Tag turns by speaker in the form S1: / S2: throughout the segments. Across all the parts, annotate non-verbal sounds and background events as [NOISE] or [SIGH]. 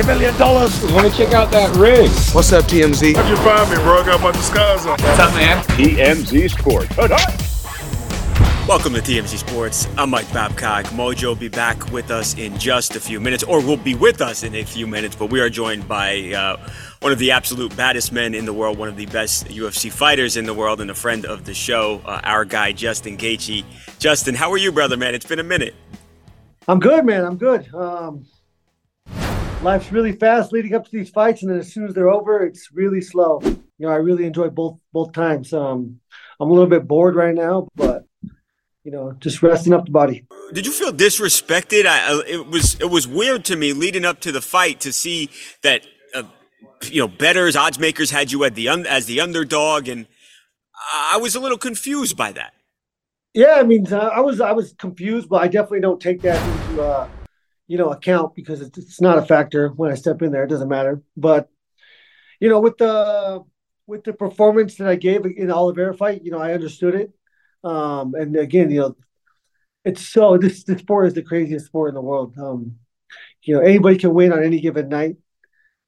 S1: a million dollars.
S2: Let me check out that ring.
S3: What's up, TMZ?
S4: How'd you find me, bro? I got my bunch of scars on.
S1: What's up, man?
S5: TMZ Sports.
S6: Welcome to TMZ Sports. I'm Mike Babcock. Mojo will be back with us in just a few minutes, or will be with us in a few minutes, but we are joined by uh, one of the absolute baddest men in the world, one of the best UFC fighters in the world, and a friend of the show, uh, our guy, Justin Gaethje. Justin, how are you, brother, man? It's been a minute.
S7: I'm good, man. I'm good. Um, life's really fast leading up to these fights, and then as soon as they're over, it's really slow. You know, I really enjoy both both times. Um, I'm a little bit bored right now, but you know, just resting up the body.
S6: Did you feel disrespected? I, it was it was weird to me leading up to the fight to see that uh, you know betters, odds makers had you at the un, as the underdog, and I was a little confused by that.
S7: Yeah, I mean, I was I was confused, but I definitely don't take that into uh, you know account because it's, it's not a factor when I step in there. It doesn't matter. But you know, with the with the performance that I gave in the Oliveira fight, you know, I understood it. Um, and again, you know, it's so [LAUGHS] this this sport is the craziest sport in the world. Um, you know, anybody can win on any given night,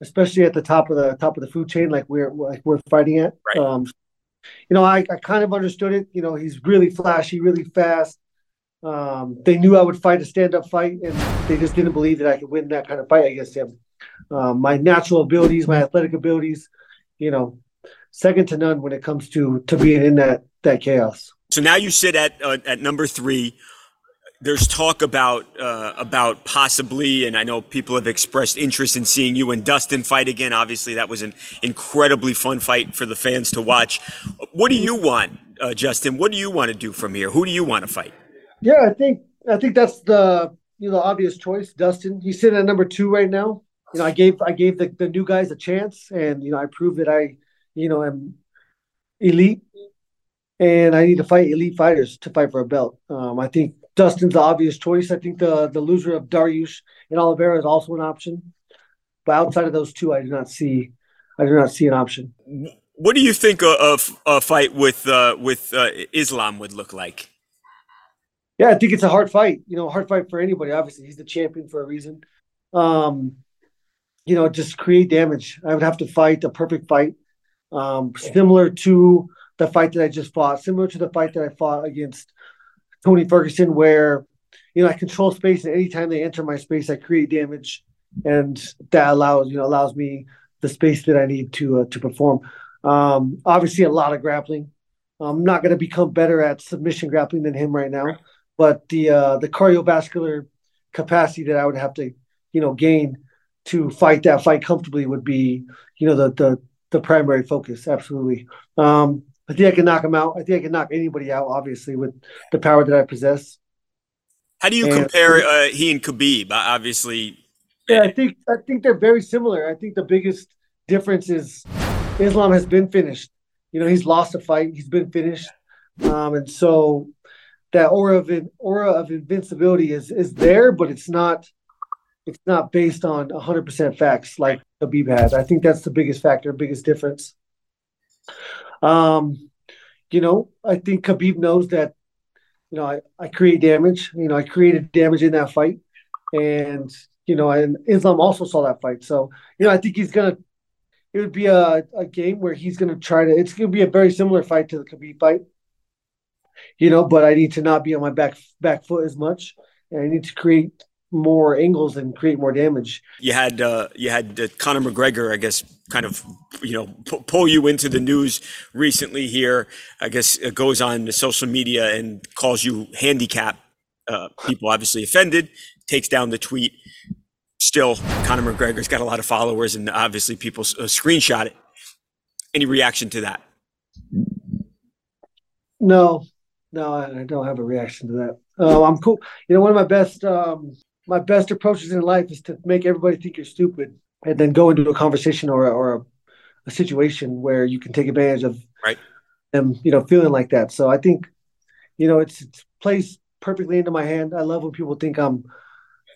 S7: especially at the top of the top of the food chain, like we're like we're fighting at.
S6: Right.
S7: Um, you know, I, I kind of understood it. You know, he's really flashy, really fast. Um, they knew I would fight a stand-up fight, and they just didn't believe that I could win that kind of fight against him. Um, my natural abilities, my athletic abilities, you know, second to none when it comes to to being in that that chaos.
S6: So now you sit at uh, at number three. There's talk about uh, about possibly, and I know people have expressed interest in seeing you and Dustin fight again. Obviously, that was an incredibly fun fight for the fans to watch. What do you want, uh, Justin? What do you want to do from here? Who do you want to fight?
S7: Yeah, I think I think that's the you know obvious choice. Dustin, he's sitting at number two right now. You know, I gave I gave the, the new guys a chance, and you know I proved that I you know am elite, and I need to fight elite fighters to fight for a belt. Um, I think Dustin's the obvious choice. I think the the loser of Dariush and Oliveira is also an option, but outside of those two, I do not see I do not see an option.
S6: What do you think a, a, a fight with uh, with uh, Islam would look like?
S7: Yeah, I think it's a hard fight. You know, hard fight for anybody. Obviously, he's the champion for a reason. Um, you know, just create damage. I would have to fight a perfect fight, um, similar to the fight that I just fought, similar to the fight that I fought against Tony Ferguson, where you know I control space, and anytime they enter my space, I create damage, and that allows you know allows me the space that I need to uh, to perform. Um, obviously, a lot of grappling. I'm not going to become better at submission grappling than him right now, but the uh, the cardiovascular capacity that I would have to you know gain to fight that fight comfortably would be you know the the the primary focus. Absolutely. Um, I think I can knock him out. I think I can knock anybody out, obviously, with the power that I possess.
S6: How do you
S7: And-
S6: compare uh, he and Khabib? Uh, Obviously,
S7: Yeah, I think I think they're very similar. I think the biggest difference is Islam has been finished. You know, he's lost a fight. He's been finished, um, and so that aura of aura of invincibility is is there, but it's not it's not based on 100% facts like Khabib has. I think that's the biggest factor, biggest difference. Um, you know, I think Khabib knows that. You know, I, I create damage. You know, I created damage in that fight, and you know, and Islam also saw that fight. So, you know, I think he's gonna. It would be a, a game where he's gonna try to. It's gonna be a very similar fight to the Khabib fight. You know, but I need to not be on my back back foot as much, and I need to create more angles and create more damage.
S6: you had uh, you had uh, Conor McGregor, I guess, kind of you know pu- pull you into the news recently. Here, I guess, it goes on the social media and calls you handicap. Uh, people obviously offended. Takes down the tweet. Still, Conor McGregor's got a lot of followers, and obviously people uh, screenshot it. Any reaction to that?
S7: No, no, I don't have a reaction to that. Uh, I'm cool. You know, one of my best um, my best approaches in life is to make everybody think you're stupid, and then go into a conversation or a, or a, a situation where you can take advantage of
S6: Right.
S7: them, you know, feeling like that. So I think, you know, it's, it's plays perfectly into my hand. I love when people think I'm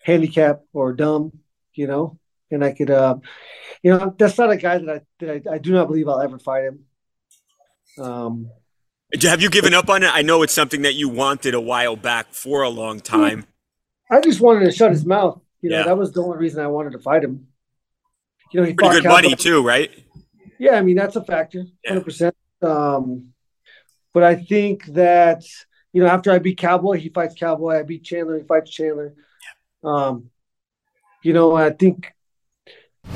S7: handicapped or dumb, you know, and I could, uh, you know, that's not a guy that I that I, I do not believe I'll ever fight him. Um,
S6: Have you given up on it? I know it's something that you wanted a while back for a long time.
S7: I just wanted to shut his mouth. You know,
S6: Yeah.
S7: that was the only reason I wanted to fight him. You know, he
S6: Pretty good money
S7: Cowboy.
S6: too, right?
S7: Yeah, I mean that's a factor,
S6: Yeah.
S7: hundred percent. Um, but I think that you know after I beat Cowboy, he fights Cowboy. I beat Chandler, he fights Chandler. Um, you know, I think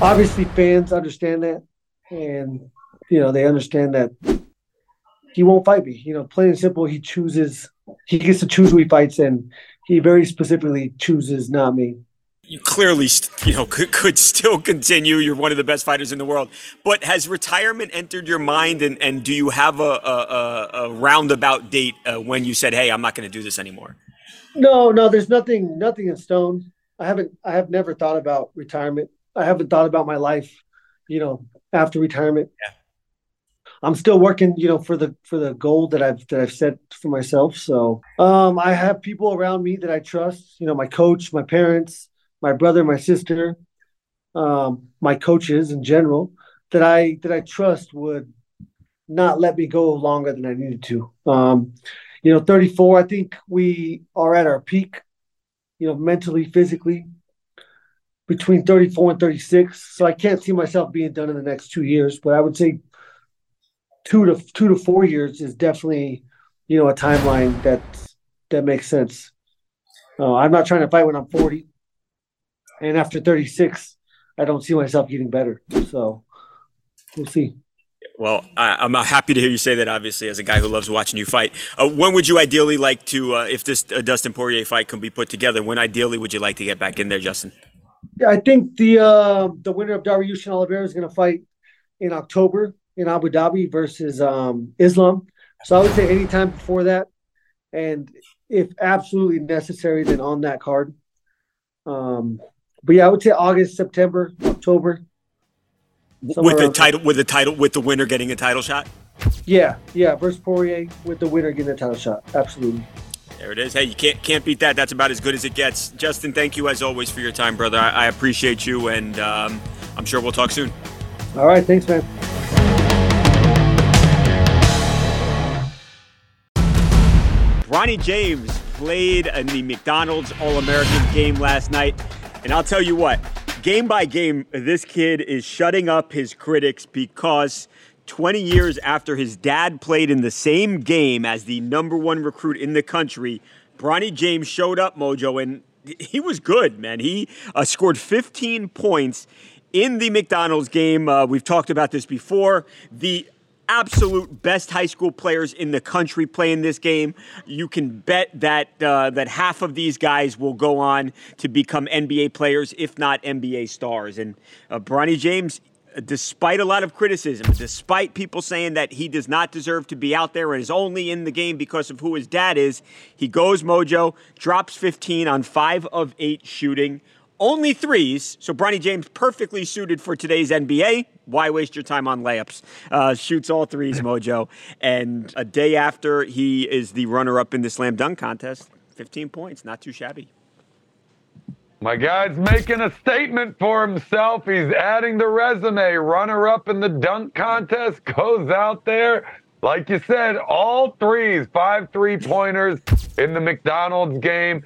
S7: obviously fans understand that, and you know they understand that he won't fight me. You know, plain and simple, he chooses. He gets to choose who he fights, and he very specifically chooses not me.
S6: you clearly, you know, could, could still continue. You're one of the best fighters in the world. But has retirement entered your mind, and, and do you have a, a, a, roundabout date uh, when you said, "Hey, I'm not going to do this anymore"?
S7: No, no, there's nothing nothing in stone. I haven't I have never thought about retirement. I haven't thought about my life, you know, after retirement.
S6: Yeah.
S7: I'm still working, you know, for the for the goal that I've that I've set for myself. So um I have people around me that I trust, you know, my coach, my parents, my brother, my sister, um, my coaches in general, that I that I trust would not let me go longer than I needed to. Um, you know, 34, I think we are at our peak, you know, mentally, physically, between 34 and 36. So I can't see myself being done in the next two years, but I would say two to two to four years is definitely, you know, a timeline that that makes sense. Uh, I'm not trying to fight when I'm 40, and after 36, I don't see myself getting better. So we'll see.
S6: Well, I, I'm uh, happy to hear you say that. Obviously, as a guy who loves watching you fight, uh, when would you ideally like to, uh, if this uh, Dustin Poirier fight can be put together? When ideally would you like to get back in there, Justin?
S7: Yeah, I think the uh, the winner of Dariush Oliveira is going to fight in October in Abu Dhabi versus um, Islam. So I would say anytime before that, and if absolutely necessary, then on that card. Um, but yeah, I would say August, September, October.
S6: With the
S7: there.
S6: title, with the title, with the winner getting a title shot.
S7: Yeah, yeah, versus Poirier with the winner getting a title shot. Absolutely.
S6: There it is. Hey, you can't can't beat that. That's about as good as it gets. Justin, thank you as always for your time, brother. I, I appreciate you, and um, I'm sure we'll talk soon.
S7: All right, thanks, man.
S6: Bronny James played in the McDonald's All American game last night. And I'll tell you what, game by game, this kid is shutting up his critics because 20 years after his dad played in the same game as the number one recruit in the country, Bronny James showed up, Mojo, and he was good, man. He uh, scored 15 points in the McDonald's game. Uh, we've talked about this before. The absolute best high school players in the country playing this game. You can bet that uh, that half of these guys will go on to become NBA players, if not NBA stars. And uh, Bronny James, despite a lot of criticism, despite people saying that he does not deserve to be out there and is only in the game because of who his dad is, he goes mojo, drops 15 on five of eight shooting only threes. So Bronny James perfectly suited for today's NBA. Why waste your time on layups? Uh, shoots all threes, [LAUGHS] Mojo. And a day after he is the runner-up in the slam dunk contest, 15 points, not too shabby.
S1: My guy's making a statement for himself. He's adding the resume. Runner up in the dunk contest goes out there. Like you said, all threes, five three pointers in the McDonald's game.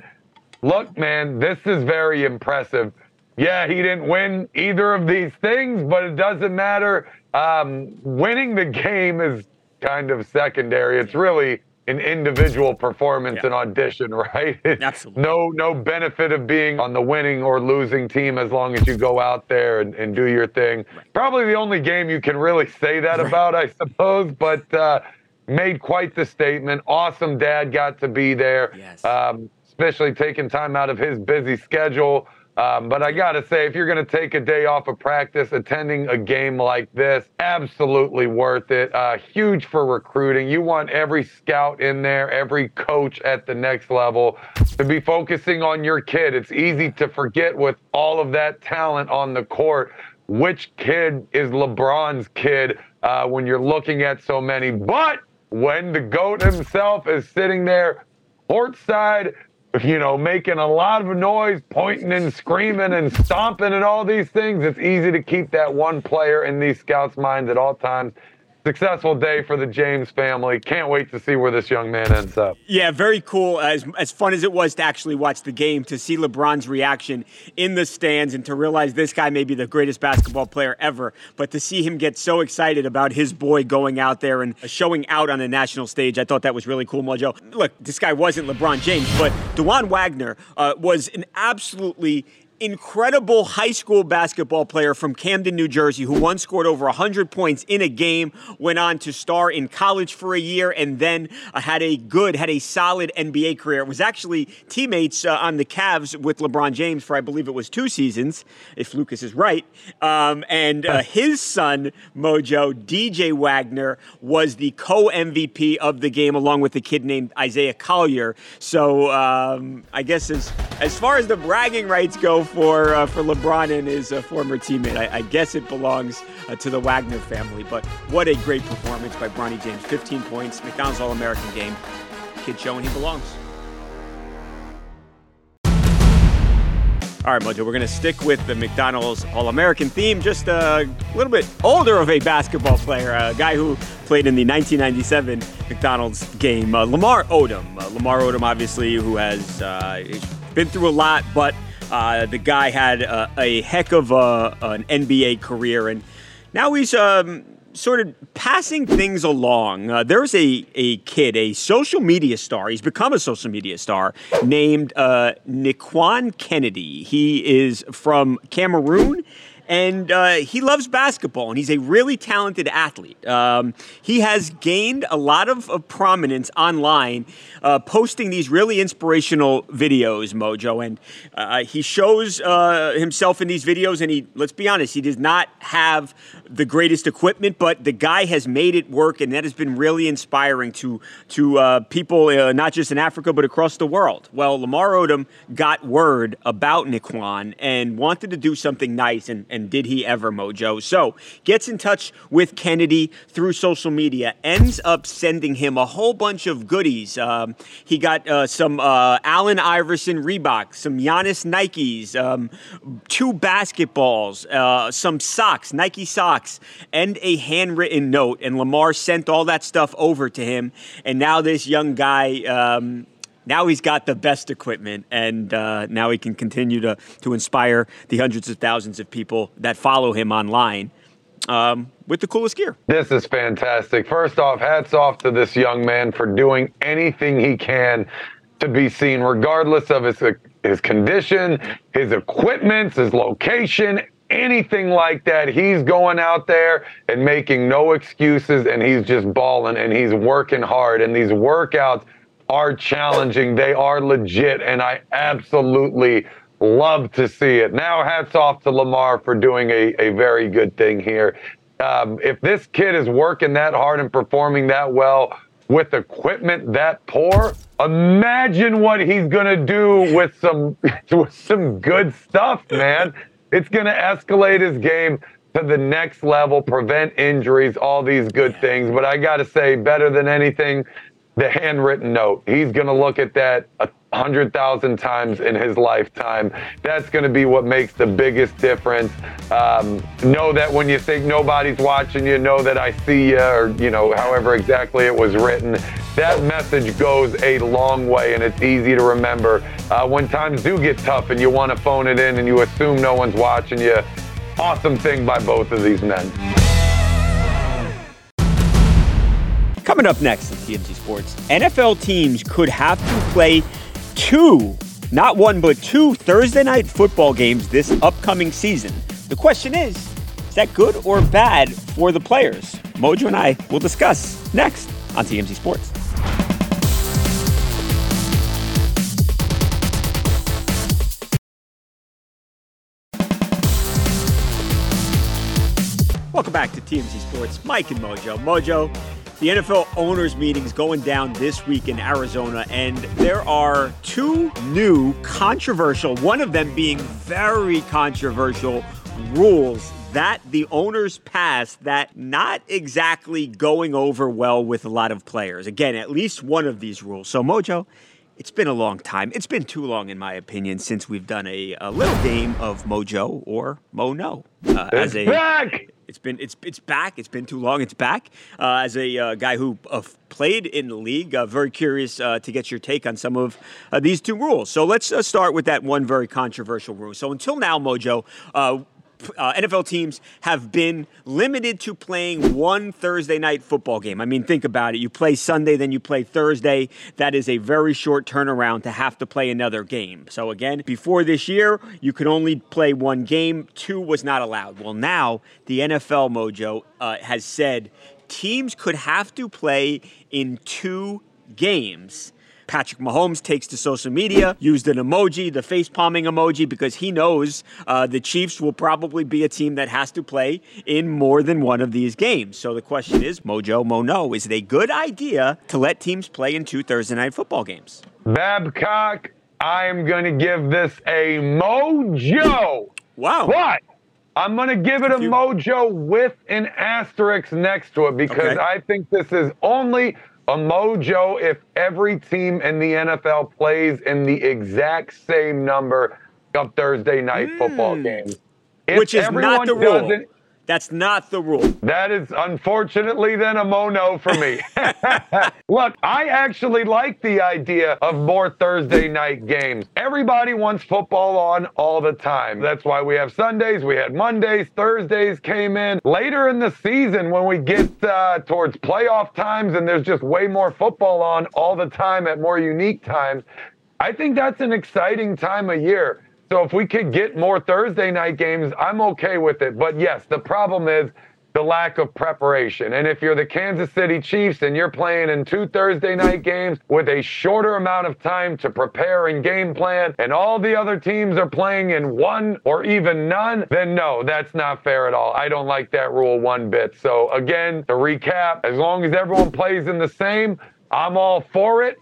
S1: Look, man, this is very impressive. Yeah, he didn't win either of these things, but it doesn't matter. Um, winning the game is kind of secondary. It's really an individual performance
S6: Yeah.
S1: and audition, [LAUGHS] right?
S6: Absolutely.
S1: no, no benefit of being on the winning or losing team as long as you go out there and, and do your thing. Probably the only game you can really say that about, I suppose. But uh, made quite the statement. Awesome dad got to be there.
S6: Yes.
S1: Um, especially taking time out of his busy schedule. Um, but I got to say, if you're going to take a day off of practice, attending a game like this, absolutely worth it. Uh, huge for recruiting. You want every scout in there, every coach at the next level to be focusing on your kid. It's easy to forget with all of that talent on the court which kid is LeBron's kid uh, when you're looking at so many. But when the GOAT himself is sitting there courtside, you know, making a lot of noise, pointing and screaming and stomping and all these things, it's easy to keep that one player in these scouts' minds at all times. Successful day for the James family. Can't wait to see where this young man ends up.
S6: Yeah, very cool. As as fun as it was to actually watch the game, to see LeBron's reaction in the stands, and to realize this guy may be the greatest basketball player ever, but to see him get so excited about his boy going out there and showing out on a national stage, I thought that was really cool, Mojo. Look, this guy wasn't LeBron James, but Dajuan Wagner uh, was an absolutely incredible high school basketball player from Camden, New Jersey, who once scored over 100 points in a game, went on to star in college for a year, and then uh, had a good, had a solid NBA career. It was actually teammates uh, on the Cavs with LeBron James for, I believe it was two seasons, if Lucas is right. Um, and uh, his son, Mojo, DJ Wagner, was the co MVP of the game, along with a kid named Isaiah Collier. So um, I guess as, as far as the bragging rights go, for uh, for LeBron and his uh, former teammate. I, I, guess it belongs uh, to the Wagner family. But what a great performance by Bronny James! 15 points, McDonald's All-American game. Kid showing he belongs. All right, Mojo, we're going to stick with the McDonald's All American theme. Just a little bit older of a basketball player, a guy who played in the 1997 McDonald's game, uh, Lamar Odom. Uh, Lamar Odom, obviously, who has uh, been through a lot, but uh, the guy had a, a heck of a, an NBA career, and now he's um, sort of passing things along. Uh, there's a, a kid, a social media star. He's become a social media star named uh, Nikwan Kennedy. He is from Cameroon and uh, he loves basketball, and he's a really talented athlete. Um, he has gained a lot of, of prominence online, uh, posting these really inspirational videos, Mojo, and uh, he shows uh, himself in these videos. And he, let's be honest, he does not have the greatest equipment, but the guy has made it work, and that has been really inspiring to to uh, people, uh, not just in Africa but across the world. Well, Lamar Odom got word about Nikwan and wanted to do something nice and and did he ever, Mojo? So gets in touch with Kennedy through social media, ends up sending him a whole bunch of goodies. Um, he got uh, some uh, Allen Iverson Reeboks, some Giannis Nikes, um, two basketballs, uh, some socks, Nike socks, and a handwritten note. And Lamar sent all that stuff over to him. And now this young guy. Um, now he's got the best equipment, and uh, now he can continue to to inspire the hundreds of thousands of people that follow him online. Um, with the coolest gear.
S1: This is fantastic. First off, hats off to this young man for doing anything he can to be seen, regardless of his his condition, his equipment, his location, anything like that. He's going out there and making no excuses, and he's just balling and he's working hard. And these workouts are challenging. They are legit, and I absolutely love to see it. Now, hats off to Lamar for doing a, a very good thing here. Um, if this kid is working that hard and performing that well with equipment that poor, imagine what he's gonna do with some [LAUGHS] with some good stuff, man. It's gonna escalate his game to the next level, prevent injuries, all these good things. But I gotta say, better than anything, the handwritten note. He's going to look at that a hundred thousand times in his lifetime. That's going to be what makes the biggest difference. Um, know that when you think nobody's watching you, know that I see you, or you know, however exactly it was written. That message goes a long way, and it's easy to remember. Uh, when times do get tough, and you want to phone it in, and you assume no one's watching you. Awesome thing by both of these men.
S6: Coming up next on TMZ Sports, NFL teams could have to play two, not one, but two Thursday night football games this upcoming season. The question is, is that good or bad for the players? Mojo and I will discuss next on TMZ Sports. Welcome back to TMZ Sports. Mike and Mojo. Mojo, the NFL owners meetings going down this week in Arizona, and there are two new controversial, one of them being very controversial rules that the owners passed that not exactly going over well with a lot of players. Again, at least one of these rules. So, Mojo, it's been a long time. It's been too long, in my opinion, since we've done a, a little game of Mojo or Mo No.
S1: Uh, as a, back!
S6: It's been it's it's back. It's been too long. It's back. Uh, as a uh, guy who uh, played in the league, uh, very curious uh, to get your take on some of uh, these two rules. So let's start with that one very controversial rule. So until now, Mojo, uh, NFL teams have been limited to playing one Thursday night football game. I mean, think about it. You play Sunday, then you play Thursday. That is a very short turnaround to have to play another game. So, again, before this year, you could only play one game, two was not allowed. Well, now the NFL Mojo uh, has said teams could have to play in two games Patrick Mahomes takes to social media, used an emoji, the face palming emoji, because he knows uh, the Chiefs will probably be a team that has to play in more than one of these games. So the question is, Mojo Mono, is it a good idea to let teams play in two Thursday night football games?
S1: Babcock, I am going to give this a mojo.
S6: Wow.
S1: What? I'm going to give it a mojo with an asterisk next to it because okay. I think this is only a mojo if every team in the NFL plays in the exact same number of Thursday night mm. football games.
S6: If Which is not the rule. That's not the rule.
S1: That is unfortunately then a mono for me. [LAUGHS] Look, I actually like the idea of more Thursday night games. Everybody wants football on all the time. That's why we have Sundays, we had Mondays, Thursdays came in. Later in the season, when we get uh, towards playoff times and there's just way more football on all the time at more unique times, I think that's an exciting time of year. So if we could get more Thursday night games, I'm okay with it. But yes, the problem is the lack of preparation. And if you're the Kansas City Chiefs and you're playing in two Thursday night games with a shorter amount of time to prepare and game plan, and all the other teams are playing in one or even none, then no, that's not fair at all. I don't like that rule one bit. So again, to recap, as long as everyone plays in the same, I'm all for it.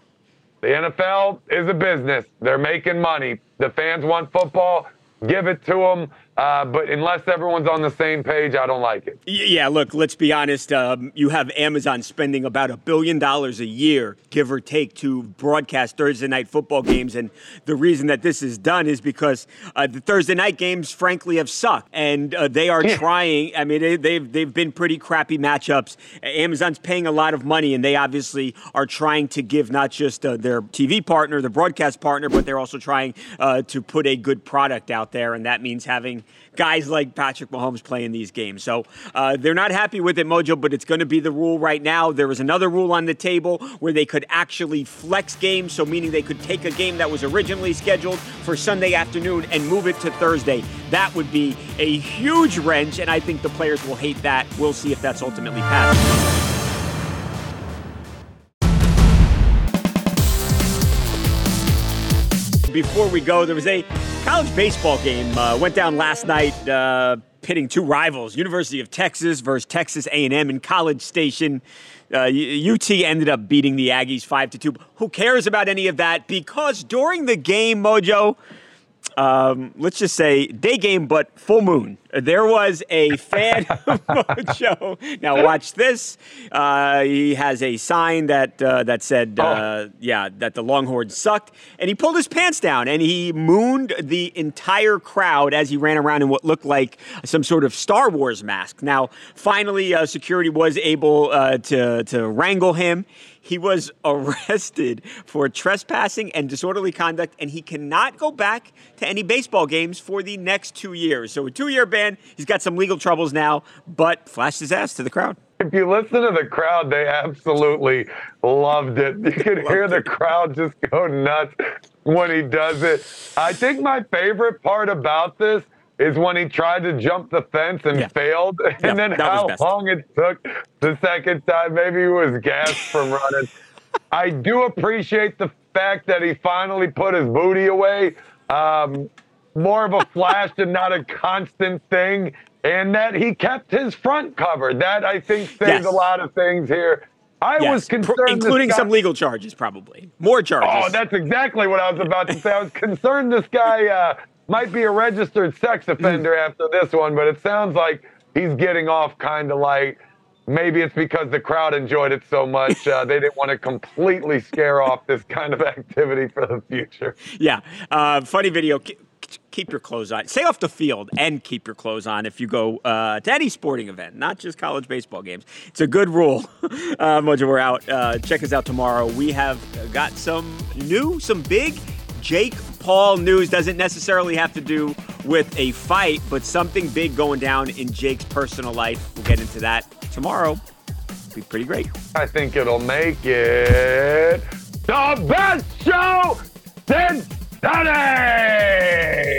S1: The NFL is a business. They're making money. The fans want football. Give it to them. Uh, but unless everyone's on the same page, I don't like it.
S6: Yeah, look, let's be honest. Um, you have Amazon spending about a billion dollars a year, give or take, to broadcast Thursday night football games. And the reason that this is done is because uh, the Thursday night games, frankly, have sucked. And uh, they are yeah. trying, I mean, they, they've, they've been pretty crappy matchups. Amazon's paying a lot of money, and they obviously are trying to give not just uh, their TV partner, the broadcast partner, but they're also trying uh, to put a good product out there. And that means having guys like Patrick Mahomes playing these games. So uh, they're not happy with it, Mojo, but it's going to be the rule right now. There is another rule on the table where they could actually flex games, so meaning they could take a game that was originally scheduled for Sunday afternoon and move it to Thursday. That would be a huge wrench, and I think the players will hate that. We'll see if that's ultimately passed. before we go, there was a college baseball game uh, went down last night, uh, pitting two rivals: University of Texas versus Texas A&M in College Station. Uh, UT ended up beating the Aggies five to two. Who cares about any of that? Because during the game, Mojo, um, let's just say day game, but full moon. There was a fan [LAUGHS] [LAUGHS] mojo. Now watch this. Uh, he has a sign that uh, that said, uh, oh. "Yeah, that the Longhorns sucked," and he pulled his pants down and he mooned the entire crowd as he ran around in what looked like some sort of Star Wars mask. Now, finally, uh, security was able uh, to to wrangle him. He was [LAUGHS] arrested for trespassing and disorderly conduct, and he cannot go back to any baseball games for the next two years. So, a two year ban. He's got some legal troubles now, but flashed his ass to the crowd.
S1: If you listen to the crowd, they absolutely loved it. You could hear the crowd just go nuts when he does it. I think my favorite part about this is when he tried to jump the fence and yeah. failed, [LAUGHS] and yeah, then how long it took the second time. Maybe he was gassed from running. [LAUGHS] I do appreciate the fact that he finally put his booty away. Um, more of a flash and not a constant thing, and that he kept his front covered. That I think saves yes. a lot of things here. I yes. was concerned,
S6: including guy, some legal charges, probably more charges.
S1: Oh, that's exactly what I was about to say. I was concerned this guy uh, might be a registered sex offender mm. after this one, but it sounds like he's getting off kind of like maybe it's because the crowd enjoyed it so much uh, they didn't want to completely scare off this kind of activity for the future.
S6: Yeah, uh, funny video keep your clothes on. Stay off the field and keep your clothes on if you go uh, to any sporting event, not just college baseball games. It's a good rule. [LAUGHS] uh, Mojo, we're out. Uh, check us out tomorrow. We have got some new, some big Jake Paul news. Doesn't necessarily have to do with a fight, but something big going down in Jake's personal life. We'll get into that tomorrow. Be pretty great.
S1: I think it'll make it the best show since Sunday.